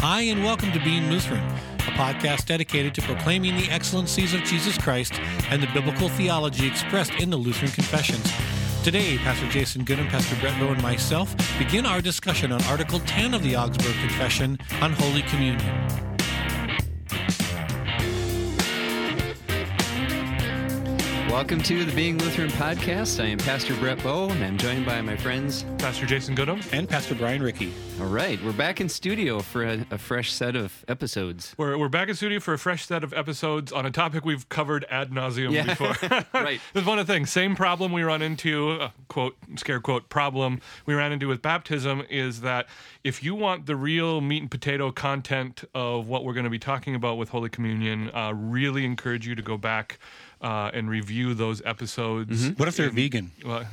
Hi, and welcome to Being Lutheran, a podcast dedicated to proclaiming the excellencies of Jesus Christ and the biblical theology expressed in the Lutheran Confessions. Today, Pastor Jason Goodham, Pastor Brett Lowe, and myself begin our discussion on Article 10 of the Augsburg Confession on Holy Communion. Welcome to the Being Lutheran podcast. I am Pastor Brett Bow, and I'm joined by my friends. Pastor Jason Goodham. And Pastor Brian Ricky. All right, we're back in studio for a, a fresh set of episodes. We're, we're back in studio for a fresh set of episodes on a topic we've covered ad nauseum Yeah. before. Right. There's one of the things. Same problem we run into, uh, quote, scare quote, problem we ran into with baptism is that if you want the real meat and potato content of what we're going to be talking about with Holy Communion, uh, really encourage you to go back uh, and review those episodes. Mm-hmm. What if they're vegan? uh,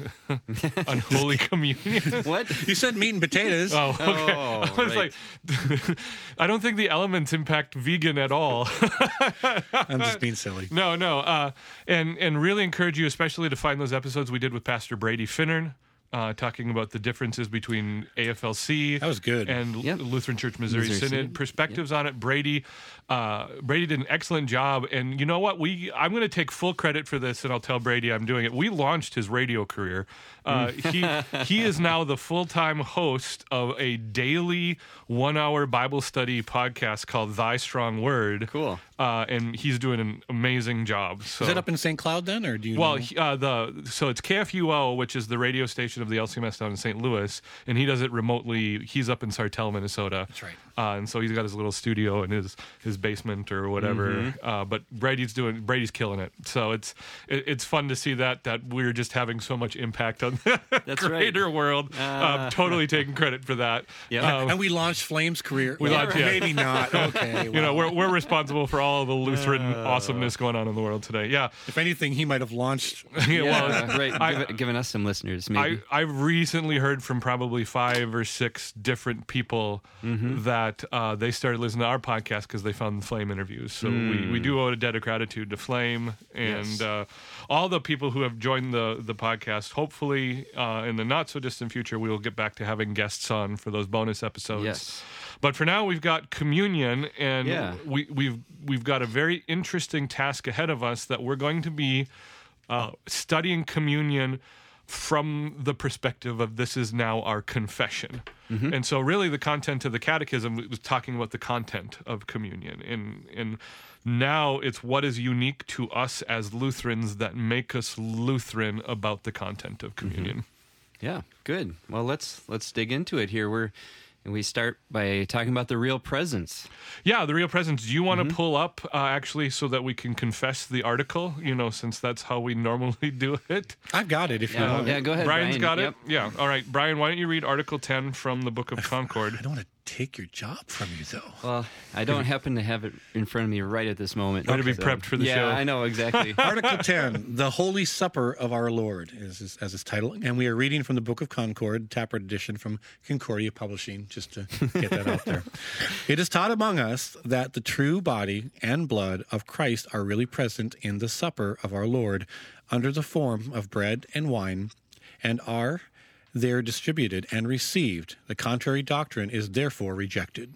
on Holy Communion. What? You said meat and potatoes. Oh, okay. Oh, I was right. like, I don't think the elements impact vegan at all. I'm just being silly. no, no. Uh, and and really encourage you, especially to find those episodes we did with Pastor Brady Finnern. Uh, talking about the differences between AFLC That was good. and Yep. Lutheran Church Missouri, Missouri Synod, Synod. perspectives on it. Brady, uh, Brady did an excellent job, and you know what? We I'm going to take full credit for this, and I'll tell Brady I'm doing it. We launched his radio career. Uh, Mm. he he is now the full time host of a daily one hour Bible study podcast called Thy Strong Word. Cool. Uh, and he's doing an amazing job. So. Is it up in St. Cloud then, or do you? Well, know? he- uh, the so it's KFUO, which is the radio station of the LCMS down in St. Louis, and he does it remotely. He's up in Sartell, Minnesota. That's right. Uh, and so he's got his little studio in his his basement or whatever. Mm-hmm. Uh, but Brady's doing Brady's killing it. So it's it, it's fun to see that that we're just having so much impact on the That's right. world. uh, Uh. totally taking credit for that. Yeah. Um, and we launched Flame's career. We launched- yeah. maybe not. Okay. you know, we're, we're responsible for all the Lutheran Uh. awesomeness going on in the world today. Yeah. if anything, he might have launched. yeah, well, right. I- Give, giving us some listeners, I, maybe. I've recently heard from probably five or six different people Mm-hmm. that uh, they started listening to our podcast because they found the Flame interviews. So we, we do owe a debt of gratitude to Flame and Mm. Yes. uh, all the people who have joined the, the podcast. Hopefully, uh, in the not so distant future, we will get back to having guests on for those bonus episodes. Yes. But for now, we've got communion, and Yeah. we, we've we've got a very interesting task ahead of us that we're going to be uh, studying communion from the perspective of this is now our confession. Mm-hmm. And so really the content of the catechism was talking about the content of communion and and now it's what is unique to us as Lutherans that make us Lutheran about the content of mm-hmm. communion. yeah, good. Well, let's let's dig into it here. We're and we start by talking about the real presence. Yeah, the real presence. Do you want to Mm-hmm. pull up uh, actually so that we can confess the article? You know, since that's how we normally do it. I've got it. If you want. yeah, go ahead. Brian's Brian. got Yep. it. Yeah. All right, Brian. Why don't you read Article Ten from the Book of Concord? I don't want to take your job from you, though. Well, I don't happen to have it in front of me right at this moment. Way to be prepped for the yeah, show. I know exactly. Article 10, The Holy Supper of Our Lord, is, is as its title. And we are reading from the Book of Concord, Tappert edition from Concordia Publishing, just to get that out there. It is taught among us that the true body and blood of Christ are really present in the supper of our Lord under the form of bread and wine and are there distributed and received. The contrary doctrine is therefore rejected.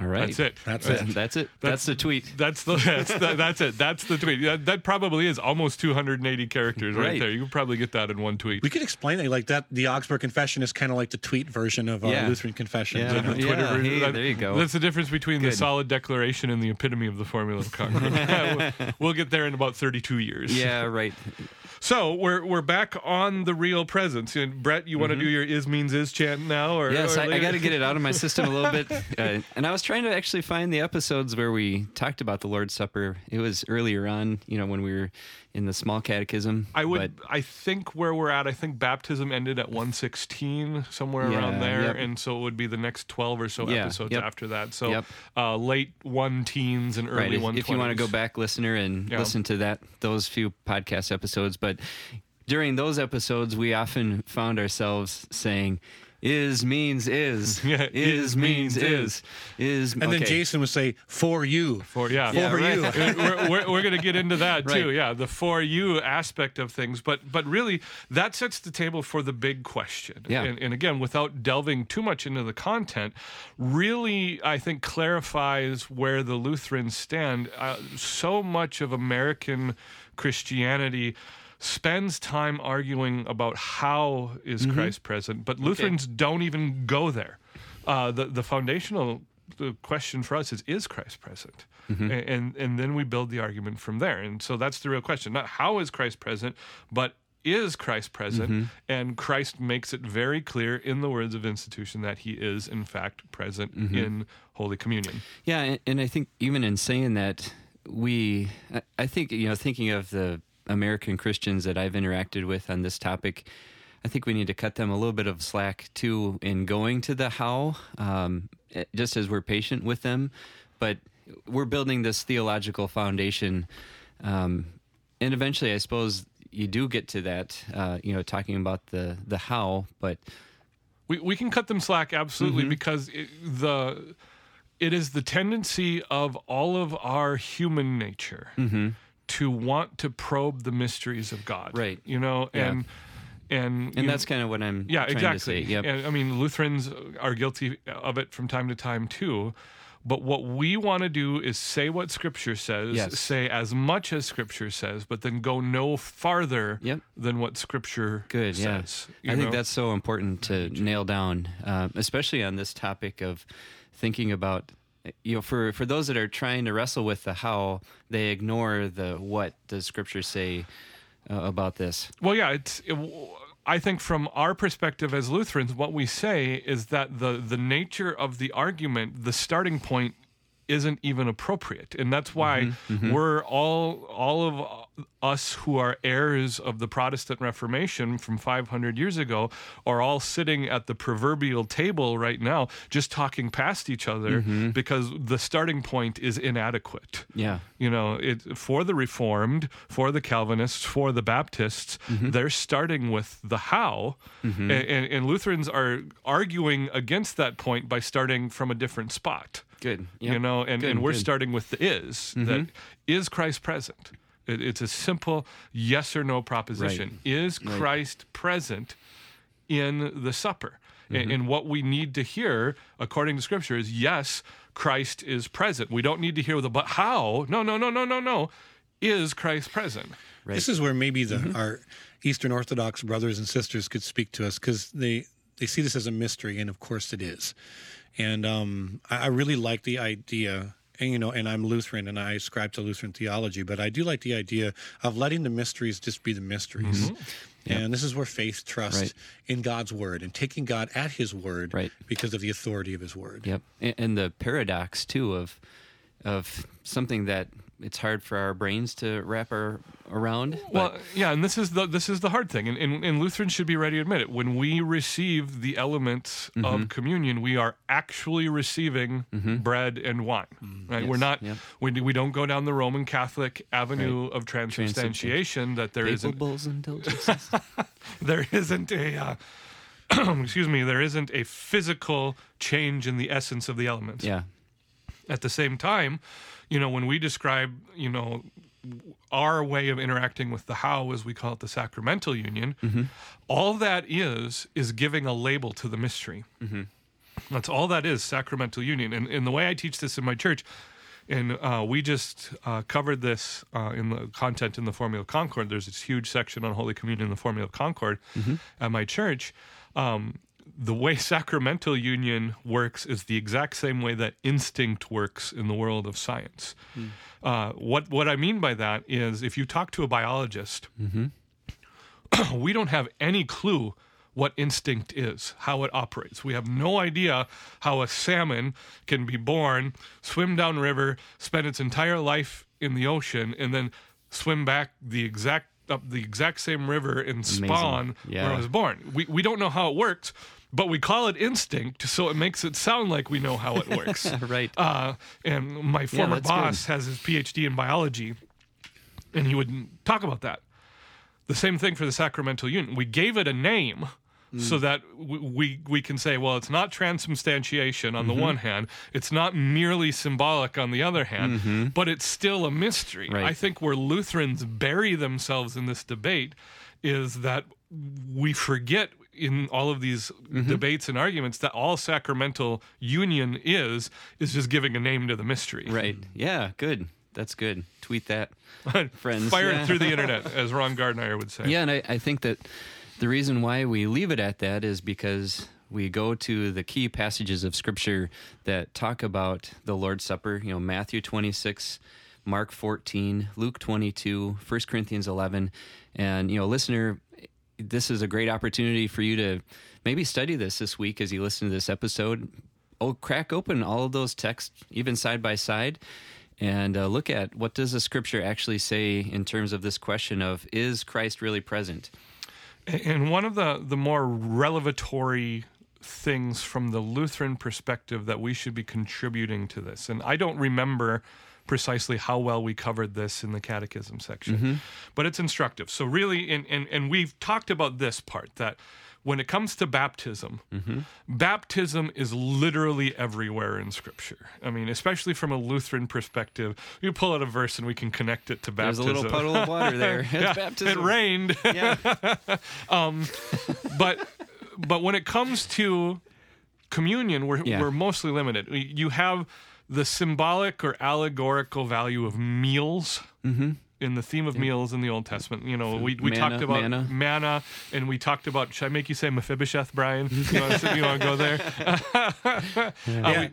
All right. That's it. That's That's, it. that's it. That's, the tweet. That's the that's, the, that's it. That's the tweet. That, that probably is almost 280 characters right, Right. there. You could probably get that in one tweet. We could explain it like that. The Augsburg Confession is kind of like the tweet version of our Yeah. Lutheran Confession. Yeah. The Yeah, version- hey, that- there you go. That's the difference between the solid declaration and the epitome of the formula of Concord. we'll, we'll get there in about 32 years. Yeah, right. So we're we're back on the real presence. And Brett, you want to do your is means is chant now, or Mm-hmm. Yes, or I, I got to get it out of my system a little bit. Uh, and I was trying to actually find the episodes where we talked about the Lord's Supper. It was earlier on, you know, when we were in the small catechism. I would. but- I think where we're at. I think baptism ended at 116, somewhere Yeah, around there, yep. and so it would be the next 12 or so Yeah, episodes yep. after that. So Yep. uh, late one teens and right, early if, one. if you want to go back, listener, and Yeah. listen to that those few podcast episodes. But during those episodes, we often found ourselves saying, is means is. Yeah, is means is. Is And then. Jason would say, "For you." For yeah, Yeah, For right. you. we're, we're, we're going to get into that too. Right. Yeah, the for you aspect of things, but but really that sets the table for the big question. Yeah. And, and again, without delving too much into the content, really I think clarifies where the Lutherans stand. Uh, so much of American Christianity spends time arguing about how is Mm-hmm. Christ present, but Lutherans don't even go there. Uh, the the foundational the question for us is is Christ present? Mm-hmm. And and then we build the argument from there. And so that's the real question. Not how is Christ present, but is Christ present? Mm-hmm. And Christ makes it very clear in the words of institution that he is in fact present Mm-hmm. in Holy Communion. Yeah, and, and I think even in saying that, we, I think, you know, thinking of the American Christians that I've interacted with on this topic, I think we need to cut them a little bit of slack too in going to the how, um, eh, just as we're patient with them. But we're building this theological foundation. Um, and eventually, I suppose you do get to that, uh, you know, talking about the, the how, but We we can cut them slack absolutely Mm-hmm. because it, the it is the tendency of all of our human nature to want to probe the mysteries of God. Right. You know, Yeah. and and and that's kind of what I'm Yeah, trying exactly. to say. Yep. And, I mean, Lutherans are guilty of it from time to time too. But what we want to do is say what Scripture says, Yes. say as much as Scripture says, but then go no farther Yep. than what Scripture Good, yeah. says. you I think that's so important to nail down, uh, especially on this topic of thinking about, you know, for, for those that are trying to wrestle with the how, they ignore the what does Scripture say uh, about this. Well, yeah, it's. It, I think from our perspective as Lutherans, what we say is that the the nature of the argument, the starting point, isn't even appropriate, and that's why we're all all of us who are heirs of the Protestant Reformation from 500 years ago are all sitting at the proverbial table right now, just talking past each other mm-hmm. because the starting point is inadequate Yeah. you know it for the reformed for the calvinists for the baptists mm-hmm. they're starting with the how mm-hmm. and, and, and lutherans are arguing against that point by starting from a different spot Good. you know and, Good, and we're good. Mm-hmm. starting with the is that is christ present it, it's a simple yes or no proposition is christ present in the supper. Mm-hmm. And, and what we need to hear, according to Scripture, is yes, Christ is present. We don't need to hear the but how. No, no, no, no, no, no. Is Christ present? This is where maybe the Mm-hmm. our Eastern Orthodox brothers and sisters could speak to us because they they see this as a mystery, and of course it is. And um, I, I really like the idea. And, you know, and I'm Lutheran and I ascribe to Lutheran theology, but I do like the idea of letting the mysteries just be the mysteries. Mm-hmm. And this is where faith, trusts Right. in God's word, and taking God at His word Right. because of the authority of His word. Yep. And, and the paradox too of of something that it's hard for our brains to wrap our around. but- Well, yeah, and this is the this is the hard thing, and, and, and Lutherans should be ready to admit it. When we receive the elements Mm-hmm. of communion, we are actually receiving bread and wine. Right? We're not. yep. We, we don't go down the Roman Catholic avenue of transubstantiation. That there isn't there isn't a uh, excuse me there isn't a physical change in the essence of the elements yeah. at the same time you know when we describe you know our way of interacting with the how as we call it the sacramental union all that is is giving a label to the mystery. That's all that is sacramental union. And, and the way i teach this in my church and uh, we just uh, covered this uh, in the content in the Formula Concord. There's this huge section on Holy Communion in the Formula Concord at my church. Um, the way sacramental union works is the exact same way that instinct works in the world of science. Uh, what what I mean by that is, if you talk to a biologist, we don't have any clue what instinct is, how it operates. We have no idea how a salmon can be born, swim down river, spend its entire life in the ocean, and then swim back the exact up the exact same river and spawn where Yeah. it was born. We we don't know how it works, but we call it instinct, so it makes it sound like we know how it works. Right. Uh, and my former that's boss has his PhD in biology, and he would talk about that. The same thing for the sacramental union. We gave it a name, so that w- we we can say, well, it's not transubstantiation on the Mm-hmm. one hand, it's not merely symbolic on the other hand, but it's still a mystery. Mm-hmm. Right. I think where Lutherans bury themselves in this debate is that we forget in all of these Mm-hmm. debates and arguments that all sacramental union is is just giving a name to the mystery. Right. Yeah. Good. That's good. Tweet that, friends. Fire Yeah. it through the internet, as Ron Gardner would say. Yeah, and I, I think that the reason why we leave it at that is because we go to the key passages of Scripture that talk about the Lord's Supper. You know, Matthew 26, Mark 14, Luke 22, 1 Corinthians 11. And, you know, listener, this is a great opportunity for you to maybe study this this week as you listen to this episode. Oh, crack open all of those texts, even side by side, and uh, look at what does the Scripture actually say in terms of this question of is Christ really present? And one of the, the more revelatory things from the Lutheran perspective that we should be contributing to this, and I don't remember precisely how well we covered this in the catechism section, mm-hmm. but it's instructive. So, really, and, and, and we've talked about this part that when it comes to baptism, mm-hmm. baptism is literally everywhere in Scripture. I mean, especially from a Lutheran perspective, you pull out a verse and we can connect it to baptism. There's a little puddle of water there. Yeah, baptism. It rained. Yeah. Um, but but when it comes to communion, we're Yeah. we're mostly limited. You have the symbolic or allegorical value of meals. Mm-hmm. In the theme of meals in the Old Testament, you know, we, we Manna, talked about manna. manna, and we talked about. Should I make you say Mephibosheth, Brian? You want to, you want to go there? Yeah. Uh,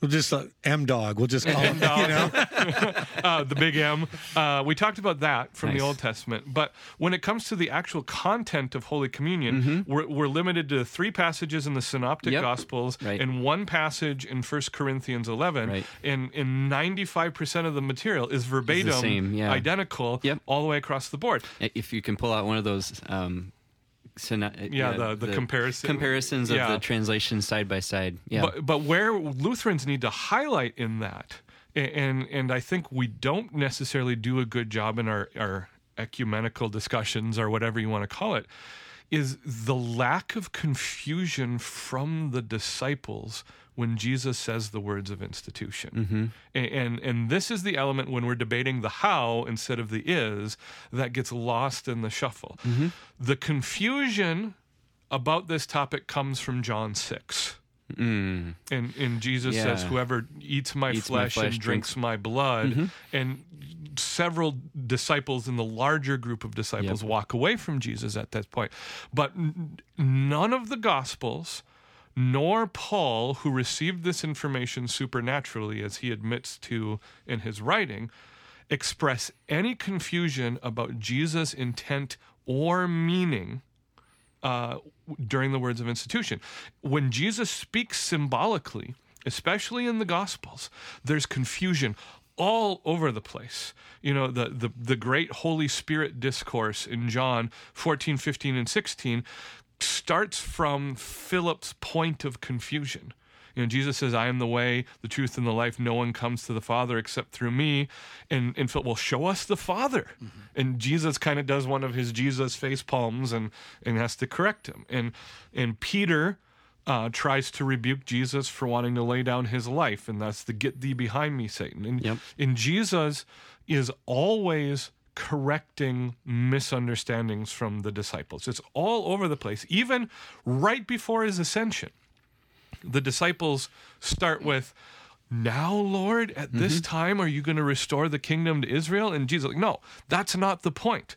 We'll just uh, M dog. We'll just call him. You know, uh, the big M. Uh, we talked about that from the Nice. Old Testament. But when it comes to the actual content of Holy Communion, we're, we're limited to three passages in the Synoptic Mm-hmm. Yep. Gospels Right. and one passage in 1 Corinthians 11. Right. And, and 95% of the material is verbatim, same, yeah. identical, Yep. all the way across the board. if you can pull out one of those um syno- uh, Yeah, the- the comparison- comparisons. of yeah. the translation side by side. Yeah. But but where Lutherans need to highlight in that, and and I think we don't necessarily do a good job in our our ecumenical discussions or whatever you want to call it, is the lack of confusion from the disciples when Jesus says the words of institution. Mm-hmm. A- And, and this is the element when we're debating the how instead of the is that gets lost in the shuffle. Mm-hmm. The confusion about this topic comes from John 6. Mm. And, and Jesus says, Whoever eats my, Eats my flesh, flesh, and drinks my blood. Mm-hmm. And several disciples in the larger group of disciples Yep. walk away from Jesus at that point. But none of the Gospels, nor Paul, who received this information supernaturally, as he admits to in his writing, express any confusion about Jesus' intent or meaning uh, during the words of institution. When Jesus speaks symbolically, especially in the Gospels, there's confusion all over the place. You know, the, the, the great Holy Spirit discourse in John 14, 15, and 16 starts from Philip's point of confusion. You know, Jesus says, I am the way, the truth, and the life. No one comes to the Father except through me. And, and Philip, well, show us the Father. And Jesus kind of does one of his Jesus face palms and, and has to correct him. And, and Peter uh, tries to rebuke Jesus for wanting to lay down his life. And that's the get thee behind me, Satan. And, Yep. and Jesus is always correcting misunderstandings from the disciples. It's all over the place, even right before his ascension the disciples start with now lord at this time are you going to restore the kingdom to israel and jesus like no that's not the point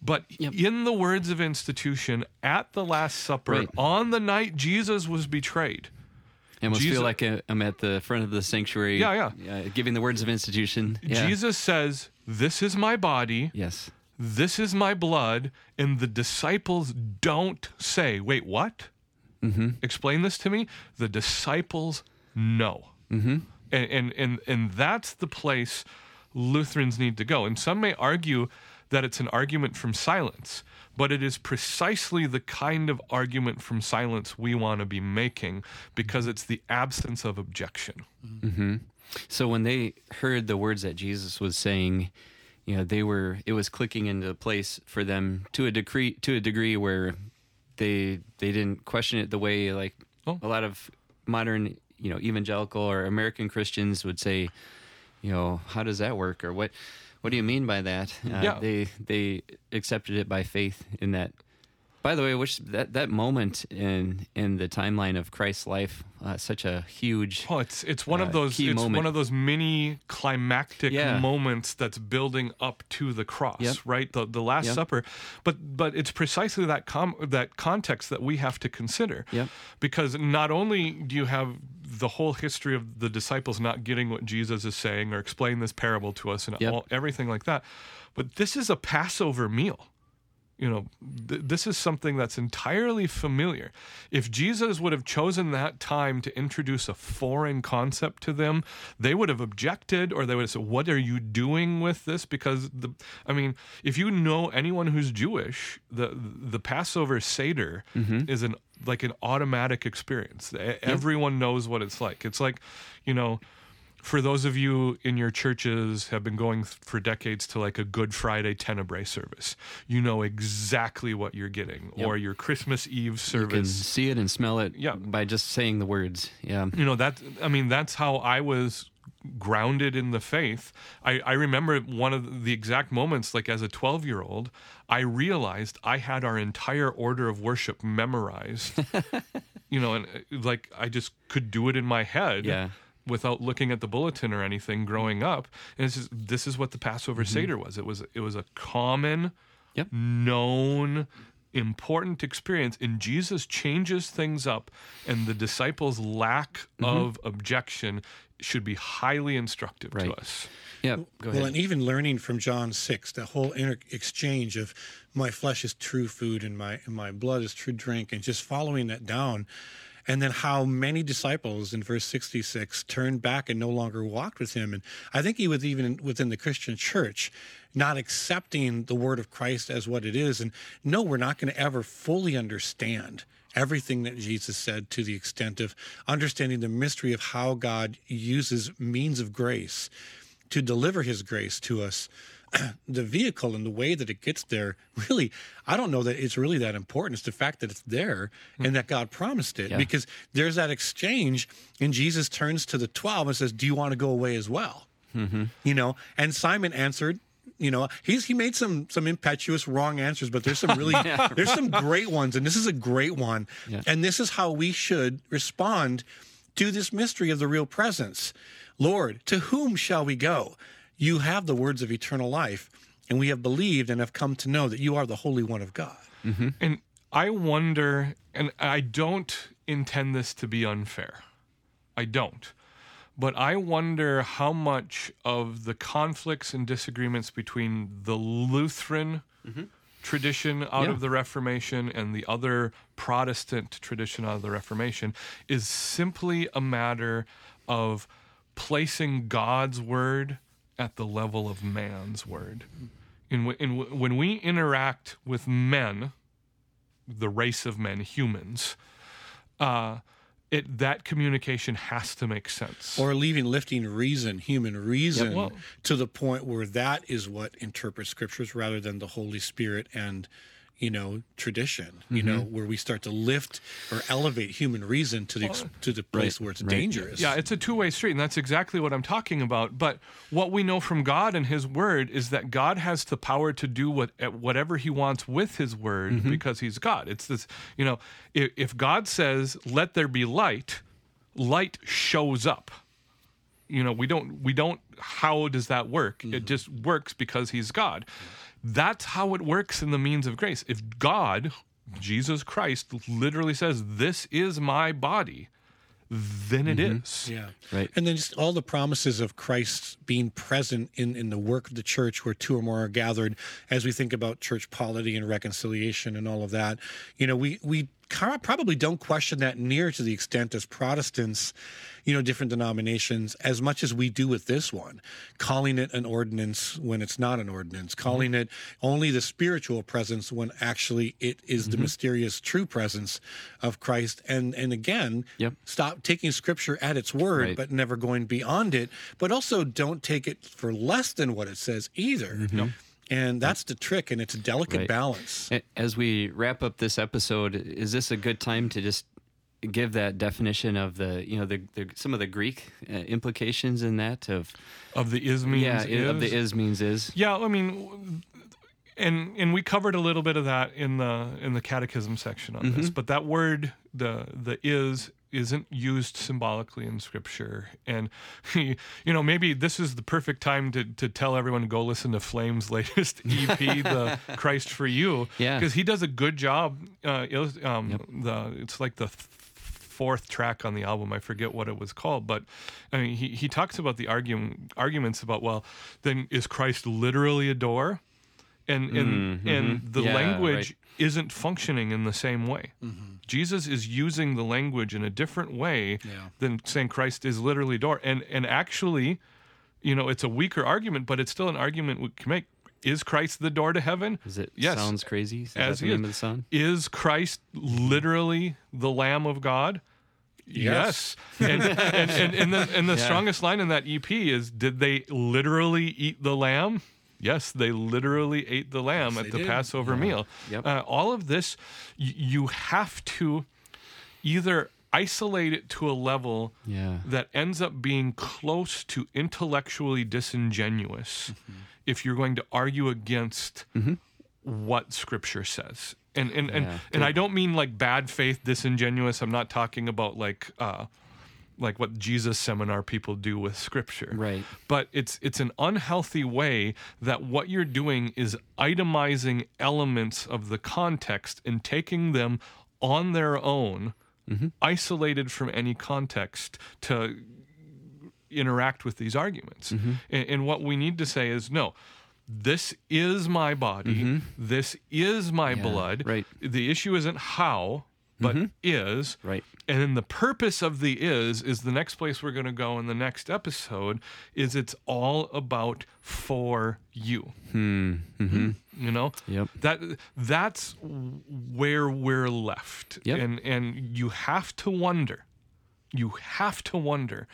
but Yep. in the words of institution at the last supper Right. on the night jesus was betrayed I almost Jesus- feel like I- I'm at the front of the sanctuary Yeah, uh, giving the words of institution yeah. jesus says this is my body. Yes. This is my blood. And the disciples don't say wait what? Mm-hmm. explain this to me. The disciples know. Mm-hmm. and, and and and that's the place lutherans need to go. And some may argue that it's an argument from silence but it is precisely the kind of argument from silence we want to be making because it's the absence of objection So when they heard the words that Jesus was saying, you know, they were it was clicking into place for them to a degree to a degree where they they didn't question it the way like Oh. a lot of modern you know evangelical or American Christians would say. You know, how does that work, or what? What do you mean by that? Uh, Yeah. They they accepted it by faith in that. By the way, which that that moment in in the timeline of Christ's life, uh, such a huge. Oh, it's it's one Uh, of those it's moment. one of those mini climactic Yeah. moments that's building up to the cross, Yep. right? The the Last Yep. Supper. But but it's precisely that com- that context that we have to consider. Yep. Because not only do you have the whole history of the disciples not getting what Jesus is saying or explain this parable to us and all, everything like that, but this is a Passover meal you know th- this is something that's entirely familiar. If jesus would have chosen that time to introduce a foreign concept to them they would have objected or they would have said what are you doing with this? Because the i mean if you know anyone who's jewish the the passover seder mm-hmm. is an like an automatic experience. Everyone knows what it's like. It's like you know for those of you in your churches have been going th- for decades to like a Good Friday Tenebrae service, you know exactly what you're getting, or your Christmas Eve service. You can see it and smell it Yeah. by just saying the words. Yeah. You know that I mean that's how I was grounded in the faith. I, I remember one of the exact moments, like as a 12 year old, I realized I had our entire order of worship memorized. you know, and uh, like I just could do it in my head. Yeah. Without looking at the bulletin or anything growing up, and it's just, this is what the Passover Mm-hmm. Seder was. It was it was a common, Yep. known, important experience, and Jesus changes things up, and the disciples' lack Mm-hmm. of objection should be highly instructive Right. to us. Yeah. Go Well, and even learning from John six, the whole inter- exchange of my flesh is true food and my and my blood is true drink, and just following that down, and then how many disciples in verse sixty six turned back and no longer walked with him, and I think he was even within the Christian church, not accepting the word of Christ as what it is, and no, we're not going to ever fully understand everything that Jesus said to the extent of understanding the mystery of how God uses means of grace to deliver his grace to us the vehicle and the way that it gets there really i don't know that it's really that important. It's the fact that it's there hmm. and that god promised it Yeah. because there's that exchange and jesus turns to the 12 and says do you want to go away as well? Mm-hmm. You know and simon answered you know he's he made some some impetuous wrong answers but there's some really there's some great ones and this is a great one. And this is how we should respond to this mystery of the real presence. Lord to whom shall we go you have the words of eternal life and we have believed and have come to know that you are the holy one of god mm-hmm. And I wonder, and I don't intend this to be unfair. I don't. But I wonder how much of the conflicts and disagreements between the Lutheran mm-hmm. tradition out Yeah. of the Reformation and the other Protestant tradition out of the Reformation is simply a matter of placing God's word at the level of man's word. In, w- in, w- when we interact with men, the race of men, humans, uh, it that communication has to make sense. or leaving lifting reason human reason well- to the point where that is what interprets scriptures rather than the holy spirit and you know tradition you know Mm-hmm. where we start to lift or elevate human reason to the ex- to the place where it's dangerous Yeah, it's a two way street, and that's exactly what I'm talking about. But what we know from God and His Word is that God has the power to do what eh, whatever He wants with His Word Mm-hmm. because He's God. It's this, you know, if, if God says, "Let there be light," light shows up. You know, we don't we don't. How does that work? Mm-hmm. It just works because He's God. That's how it works in the means of grace. If God, Jesus Christ, literally says, "This is my body," then it is. Mm-hmm. Yeah. Right. And then just all the promises of Christ being present in, in the work of the church where two or more are gathered as we think about church polity and reconciliation and all of that. You know, we, we ca- probably don't question that near to the extent as Protestants, you know, different denominations, as much as we do with this one, calling it an ordinance when it's not an ordinance, mm-hmm. calling it only the spiritual presence when actually it is the mm-hmm. mysterious true presence of Christ. And and again, Yep. stop taking scripture at its word, Right. but never going beyond it. But also don't take it for less than what it says either. Mm-hmm. And that's the trick, and it's a delicate Right. balance. As we wrap up this episode, is this a good time to just give that definition of the, you know, the, the some of the Greek uh, implications in that of Of the is means yeah is. of the is means is Yeah, I mean, and and we covered a little bit of that in the in the catechism section on this, but that word the the is isn't used symbolically in scripture and you know maybe this is the perfect time to, to tell everyone to go listen to flame's latest ep the christ for you Yeah. because he does a good job uh um the it's like the th- fourth track on the album. I forget what it was called, but I mean, he, he talks about the argument arguments about well, then is Christ literally a door, and and and the Mm-hmm. Yeah, language right. isn't functioning in the same way. Jesus is using the language in a different way Yeah. than saying Christ is literally door, and and actually, you know, it's a weaker argument, but it's still an argument we can make. Is Christ the door to heaven? is it Yes. sounds crazy is As that the he name is. of the song Is Christ literally the Lamb of God? Yes. And, and, and, and the, and the strongest line in that EP is Did they literally eat the lamb? Yes, they literally ate the lamb at the did. Passover meal. Yep. Uh, all of this, y- you have to either isolate it to a level yeah that ends up being close to intellectually disingenuous Mm-hmm. if you're going to argue against what scripture says. And and and, Yeah, and I don't mean like bad faith disingenuous. I'm not talking about like uh like what Jesus seminar people do with scripture. Right. But it's it's an unhealthy way that what you're doing is itemizing elements of the context and taking them on their own, mm-hmm. isolated from any context to interact with these arguments. Mm-hmm. And, and what we need to say is no, this is my body, mm-hmm. this is my blood. right. The issue isn't how, but is. right And then the purpose of the is is the next place we're going to go in the next episode is it's all about for you. hmm hmm You know? Yep. That that's where we're left. Yep. And and you have to wonder. You have to wonder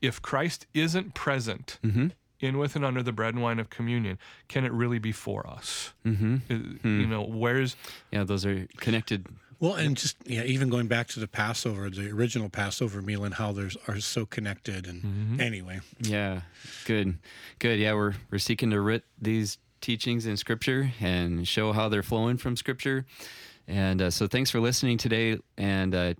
if Christ isn't present Mm-hmm. in with and under the bread and wine of communion, can it really be for us? Mm-hmm. You know, where's yeah those are connected Well, and just yeah, even going back to the Passover, the original Passover meal, and how there's are so connected. And Mm-hmm. anyway, Yeah, good, good. Yeah, we're we're seeking to root these teachings in Scripture and show how they're flowing from Scripture. And uh, so, thanks for listening today. And uh,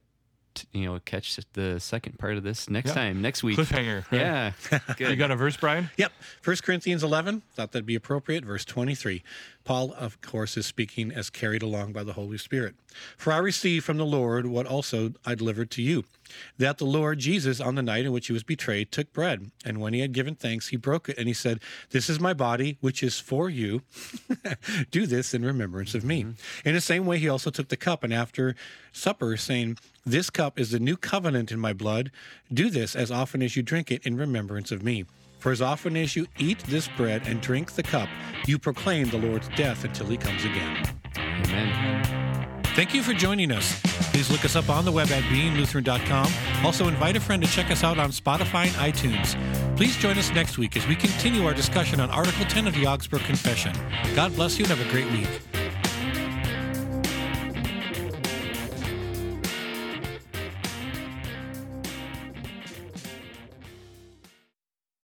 you know, catch the second part of this next Yeah. time, next week. cliffhanger? right? Yeah, good. You got a verse, Brian? Yep. 1 Corinthians 11, thought that'd be appropriate. Verse 23. Paul, of course, is speaking as carried along by the Holy Spirit. For I received from the Lord what also I delivered to you that the Lord Jesus, on the night in which he was betrayed, took bread. And when he had given thanks, he broke it and he said, This is my body, which is for you. Do this in remembrance of me. Mm-hmm. In the same way, he also took the cup and after supper, saying, This cup is the new covenant in my blood. Do this as often as you drink it in remembrance of me. For as often as you eat this bread and drink the cup, you proclaim the Lord's death until he comes again. Amen. Thank you for joining us. Please look us up on the web at beinglutheran.com. Also, invite a friend to check us out on Spotify and iTunes. Please join us next week as we continue our discussion on Article 10 of the Augsburg Confession. God bless you and have a great week.